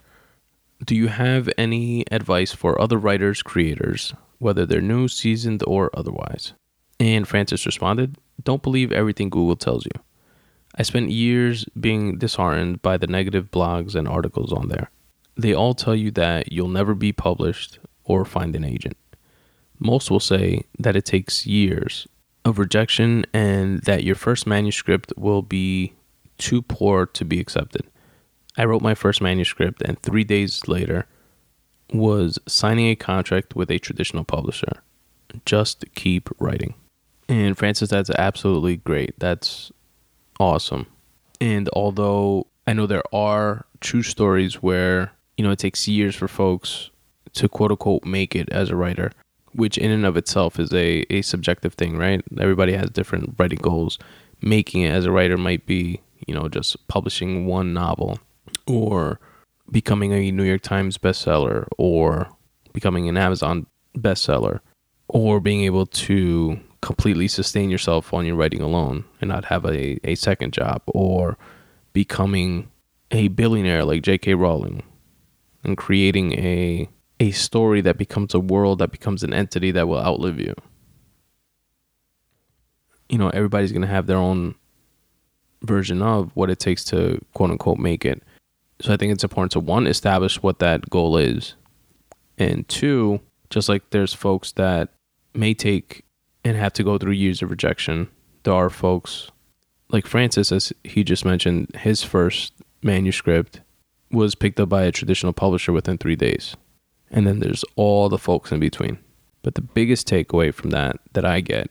Do you have any advice for other writers, creators, whether they're new, seasoned, or otherwise? And Francis responded, Don't believe everything Google tells you. I spent years being disheartened by the negative blogs and articles on there. They all tell you that you'll never be published or find an agent. Most will say that it takes years of rejection and that your first manuscript will be too poor to be accepted. I wrote my first manuscript and three days later was signing a contract with a traditional publisher. Just keep writing. And Francis, that's absolutely great. That's awesome. And although I know there are true stories where, you know, it takes years for folks to quote unquote make it as a writer, which in and of itself is a, a subjective thing, right? Everybody has different writing goals. Making it as a writer might be you know, just publishing one novel or becoming a New York Times bestseller or becoming an Amazon bestseller or being able to completely sustain yourself on your writing alone and not have a, a second job or becoming a billionaire like J.K. Rowling and creating a a story that becomes a world that becomes an entity that will outlive you. You know, everybody's going to have their own version of what it takes to quote unquote make it. So I think it's important to one, establish what that goal is. And two, just like there's folks that may take and have to go through years of rejection, there are folks like Francis, as he just mentioned, his first manuscript was picked up by a traditional publisher within three days. And then there's all the folks in between. But the biggest takeaway from that that I get,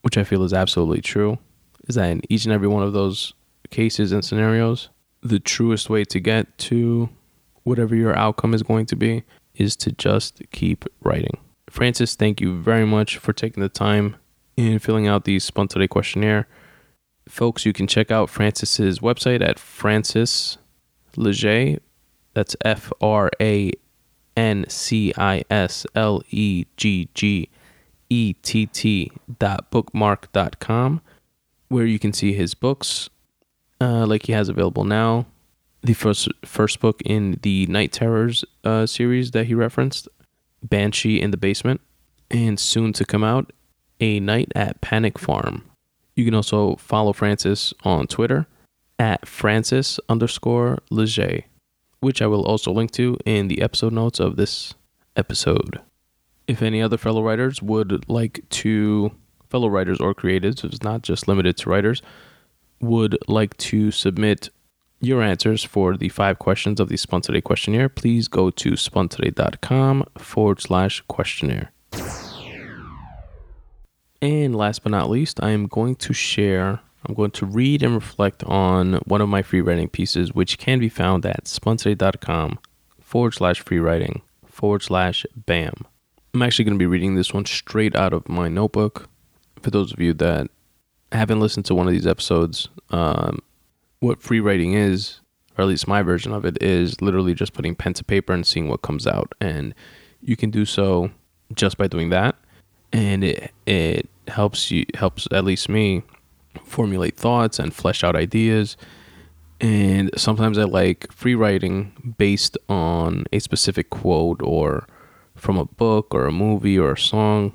which I feel is absolutely true, is that in each and every one of those cases and scenarios, the truest way to get to whatever your outcome is going to be is to just keep writing. Francis, thank you very much for taking the time in filling out the Today questionnaire. Folks, you can check out Francis's website at Francis Leggett. That's F R A N C I S L E G G E T T dot bookmark dot com, where you can see his books, uh, like he has available now. The first first book in the Night Terrors uh, series that he referenced, Banshee in the Basement, and soon to come out, A Night at Panic Farm. You can also follow Francis on Twitter at Francis underscore Leggett, which I will also link to in the episode notes of this episode. If any other fellow writers would like to, fellow writers or creatives, it's not just limited to writers, would like to submit your answers for the five questions of the Spun questionnaire, please go to spuntoday.com forward slash questionnaire. And last but not least, I am going to share, I'm going to read and reflect on one of my free writing pieces, which can be found at spuntoday.com forward slash free writing forward slash bam. I'm actually going to be reading this one straight out of my notebook. For those of you that haven't listened to one of these episodes, um, what free writing is, or at least my version of it, is literally just putting pen to paper and seeing what comes out. And you can do so just by doing that. And it it helps you helps at least me formulate thoughts and flesh out ideas. And sometimes I like free writing based on a specific quote or from a book or a movie or a song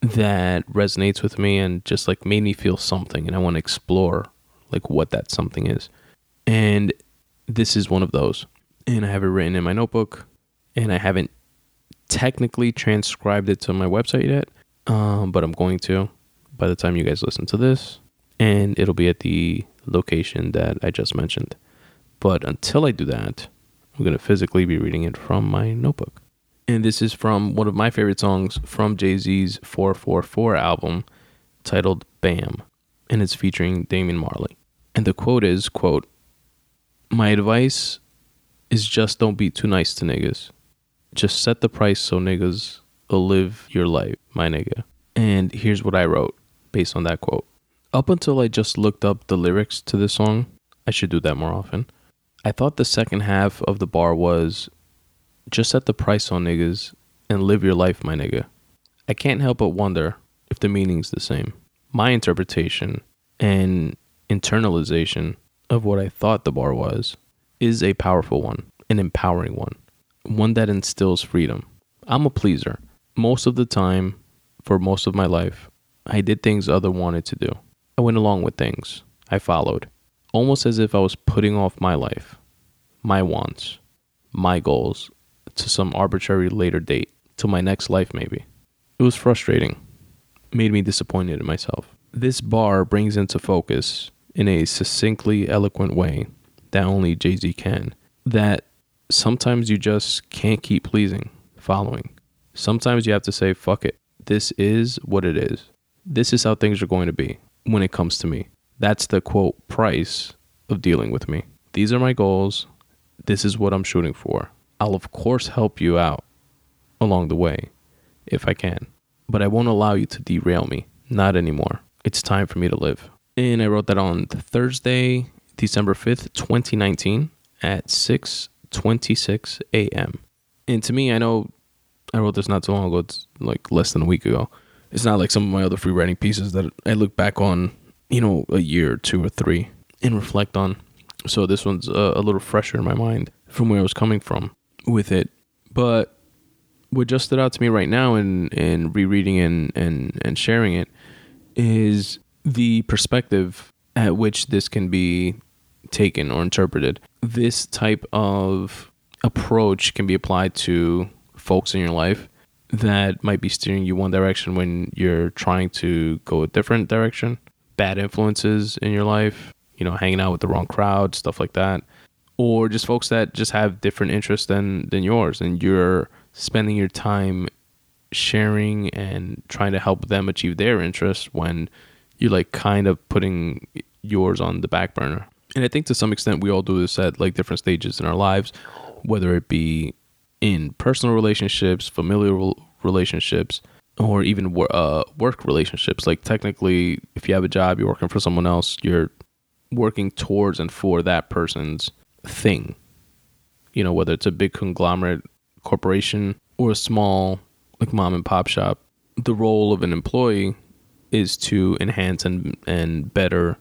that resonates with me and just like made me feel something and I want to explore like what that something is. And this is one of those. And I have it written in my notebook and I haven't technically transcribed it to my website yet, um, but I'm going to by the time you guys listen to this. And it'll be at the location that I just mentioned. But until I do that, I'm going to physically be reading it from my notebook. And this is from one of my favorite songs from Jay Z's 444 album titled Bam. And it's featuring Damian Marley. And the quote is, quote, My advice is just don't be too nice to niggas. Just set the price so niggas will live your life, my nigga. And here's what I wrote based on that quote. Up until I just looked up the lyrics to this song, I should do that more often. I thought the second half of the bar was just set the price on niggas and live your life, my nigga. I can't help but wonder if the meaning's the same. My interpretation and internalization of what I thought the bar was is a powerful one, an empowering one, one that instills freedom. I'm a pleaser. Most of the time, for most of my life, I did things other wanted to do. I went along with things. I followed, almost as if I was putting off my life, my wants, my goals to some arbitrary later date, to my next life maybe. It was frustrating, made me disappointed in myself. This bar brings into focus in a succinctly eloquent way that only Jay Z can. That sometimes you just can't keep pleasing, following. Sometimes you have to say, fuck it. This is what it is. This is how things are going to be when it comes to me. That's the quote price of dealing with me. These are my goals. This is what I'm shooting for. I'll, of course, help you out along the way if I can, but I won't allow you to derail me. Not anymore. It's time for me to live. And I wrote that on Thursday, December 5th, 2019 at 6:26 a.m. And to me, I know I wrote this not too long ago. It's like less than a week ago. It's not like some of my other free writing pieces that I look back on, you know, a year two or three and reflect on. So this one's a, a little fresher in my mind from where I was coming from with it. But what just stood out to me right now in in rereading and and and sharing it is the perspective at which this can be taken or interpreted. This type of approach can be applied to folks in your life that might be steering you one direction when you're trying to go a different direction. Bad influences in your life, you know, hanging out with the wrong crowd, stuff like that. Or just folks that just have different interests than than yours and you're spending your time sharing and trying to help them achieve their interests when you're like kind of putting yours on the back burner. And I think to some extent we all do this at like different stages in our lives, whether it be in personal relationships, familial relationships, or even uh, work relationships. Like technically, if you have a job, you're working for someone else, you're working towards and for that person's thing. You know, whether it's a big conglomerate corporation or a small like mom and pop shop, the role of an employee is to enhance and and better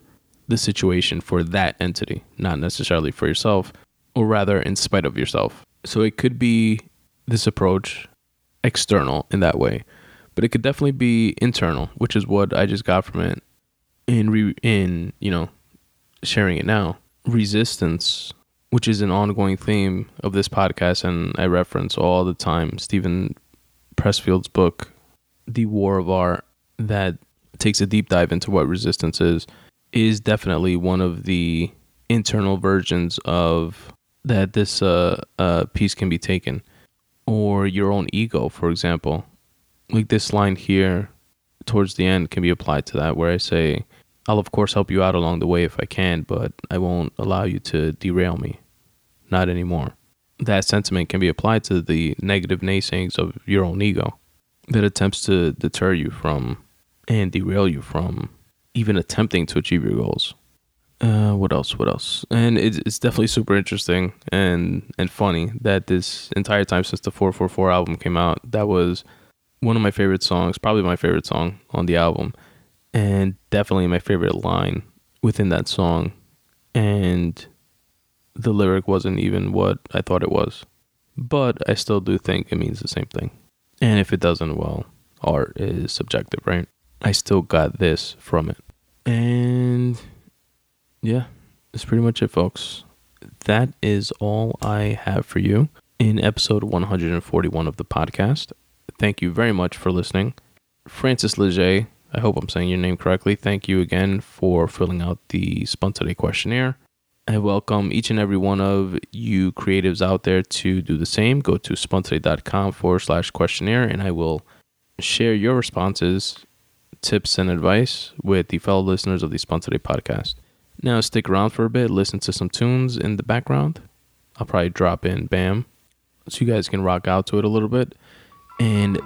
the situation for that entity, not necessarily for yourself, or rather in spite of yourself. So it could be this approach external in that way, but it could definitely be internal, which is what I just got from it in re, in, you know, sharing it now. Resistance, which is an ongoing theme of this podcast and I reference all the time Steven Pressfield's book The War of Art that takes a deep dive into what resistance is is definitely one of the internal versions of that this uh, uh, piece can be taken. Or your own ego for example. Like this line here towards the end can be applied to that where i say i'll of course help you out along the way if i can but i won't allow you to derail me. Not anymore. That sentiment can be applied to the negative naysayings of your own ego that attempts to deter you from and derail you from even attempting to achieve your goals. Uh, what else? What else? And it's, it's definitely super interesting and and funny that this entire time since the 444 album came out, that was one of my favorite songs, probably my favorite song on the album, and definitely my favorite line within that song. And the lyric wasn't even what I thought it was, but I still do think it means the same thing. And if it doesn't, well, art is subjective, right? I still got this from it. And yeah, that's pretty much it, folks. That is all I have for you in episode 141 of the podcast. Thank you very much for listening. Francis Leggett, I hope I'm saying your name correctly. Thank you again for filling out the Spun Today questionnaire. I welcome each and every one of you creatives out there to do the same. Go to spuntoday.com forward slash questionnaire and I will share your responses tips and advice with the fellow listeners of the Spun Today podcast. Now, stick around for a bit, listen to some tunes in the background. I'll probably drop in BAM so you guys can rock out to it a little bit. And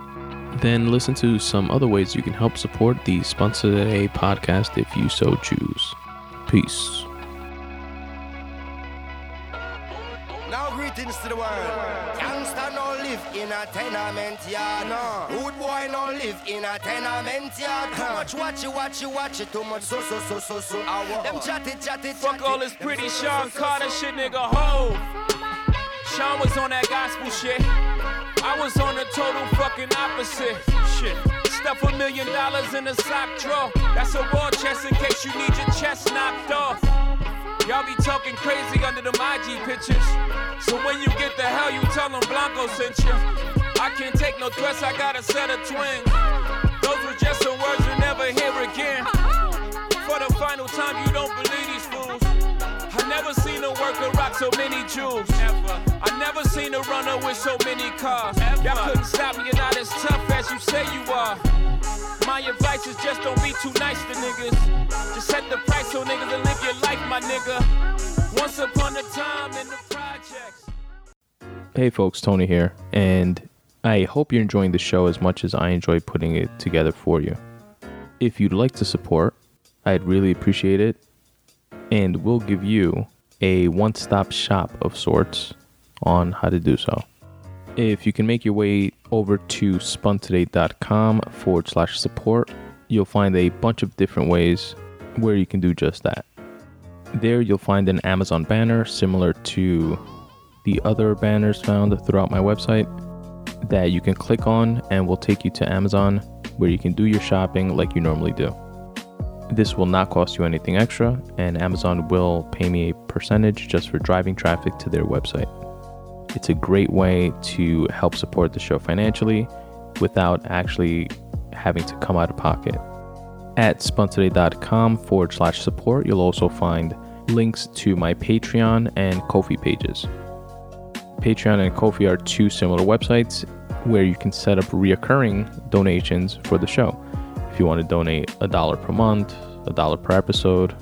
then listen to some other ways you can help support the Spun Today podcast if you so choose. Peace. Now, greetings to the world. A tenement yard. No. Rude boy no live in a tenement yard. Too much watch it, watch it, watch it. Too much so, so, so, so, so. Hour. Them chat it, chat it, Fuck all this pretty Sean Carter shit, nigga. Ho! Sean was on that gospel shit. I was on the total fucking opposite. Shit. Stuff a million dollars in a sock drawer. That's a war chest in case you need your chest knocked off. Y'all be talking crazy under them IG pictures. So when you get the hell, you tell them Blanco sent you. I can't take no threats, I got a set of twins. Seen a worker rock so many jewels. Ever. I never seen a runner with so many cars. Y'all couldn't stop me, you're not as tough as you say you are. My advice is just don't be too nice to niggas. Just set the price on niggas and live your life, my nigga. Once upon a time in the projects. Hey folks, Tony here, and I hope you're enjoying the show as much as I enjoy putting it together for you. If you'd like to support, I'd really appreciate it, and we'll give you a one stop shop of sorts on how to do so. If you can make your way over to spuntoday.com forward slash support, you'll find a bunch of different ways where you can do just that. There, you'll find an Amazon banner similar to the other banners found throughout my website. that you can click on and will take you to Amazon where you can do your shopping like you normally do. This will not cost you anything extra, and Amazon will pay me a percentage just for driving traffic to their website. It's a great way to help support the show financially without actually having to come out of pocket. At spuntoday.com forward slash support, you'll also find links to my Patreon and Ko-fi pages. Patreon and Ko-fi are two similar websites where you can set up reoccurring donations for the show. If you want to donate a dollar per month, a dollar per episode,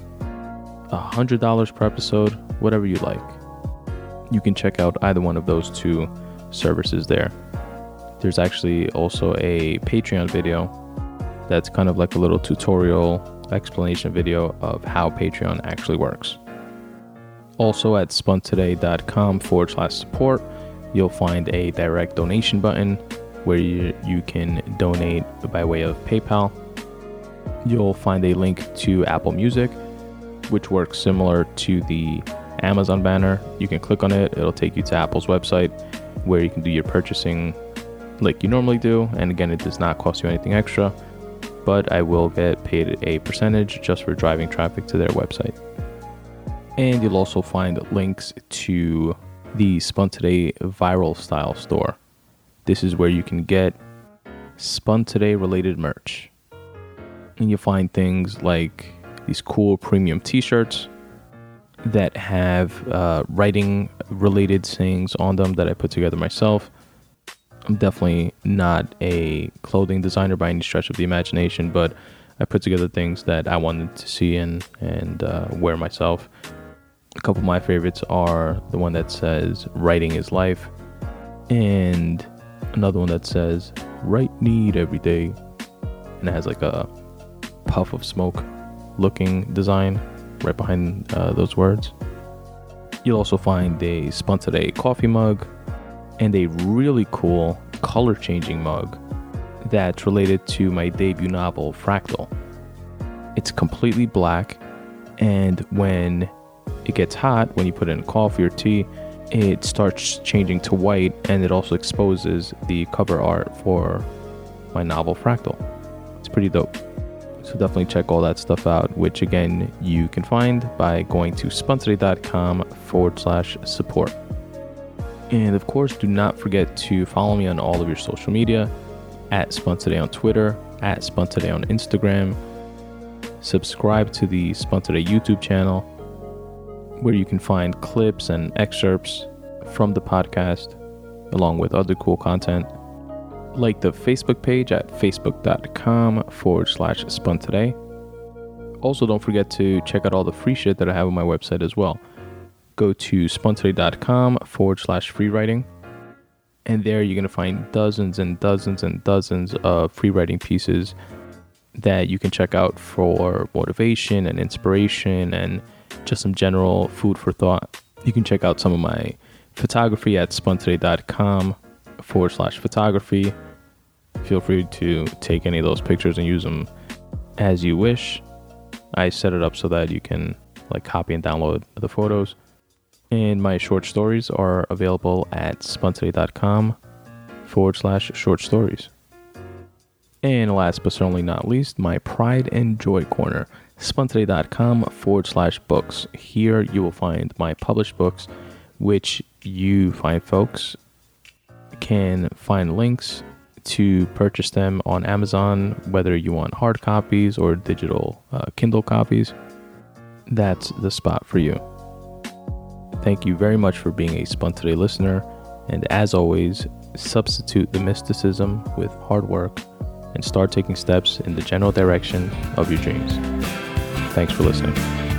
a hundred dollars per episode, whatever you like. You can check out either one of those two services there. There's actually also a Patreon video that's kind of like a little tutorial explanation video of how Patreon actually works. Also at spuntoday.com forward slash support, you'll find a direct donation button where you, you can donate by way of PayPal. You'll find a link to Apple Music, which works similar to the Amazon banner. You can click on it, it'll take you to Apple's website where you can do your purchasing like you normally do. And again, it does not cost you anything extra, but I will get paid a percentage just for driving traffic to their website. And you'll also find links to the Spun Today viral style store. This is where you can get Spun Today related merch. And you'll find things like these cool premium t shirts that have uh, writing related sayings on them that I put together myself. I'm definitely not a clothing designer by any stretch of the imagination, but I put together things that I wanted to see and, and uh, wear myself a couple of my favorites are the one that says writing is life and another one that says write need every day and it has like a puff of smoke looking design right behind uh, those words. You'll also find a Spun Today coffee mug and a really cool color changing mug that's related to my debut novel fractal. It's completely black and when it gets hot when you put in coffee or tea it starts changing to white and it also exposes the cover art for my novel fractal. It's pretty dope so definitely check all that stuff out which again you can find by going to spuntoday.com forward slash support and of course do not forget to follow me on all of your social media at spuntoday on twitter at spuntoday on instagram subscribe to the spuntoday youtube channel where you can find clips and excerpts from the podcast, along with other cool content. Like the Facebook page at facebook.com forward slash spun today. Also, don't forget to check out all the free shit that I have on my website as well. Go to spuntoday.com forward slash free writing. And there you're going to find dozens and dozens and dozens of free writing pieces that you can check out for motivation and inspiration and just some general food for thought. You can check out some of my photography at spuntoday.com forward slash photography. Feel free to take any of those pictures and use them as you wish. I set it up so that you can like copy and download the photos. And my short stories are available at spuntoday.com forward slash short stories. And last but certainly not least, my Pride and Joy Corner spuntoday.com forward slash books. Here you will find my published books, which you find folks can find links to purchase them on Amazon, whether you want hard copies or digital uh, Kindle copies. That's the spot for you. Thank you very much for being a Spun Today listener. And as always, substitute the mysticism with hard work and start taking steps in the general direction of your dreams. Thanks for listening.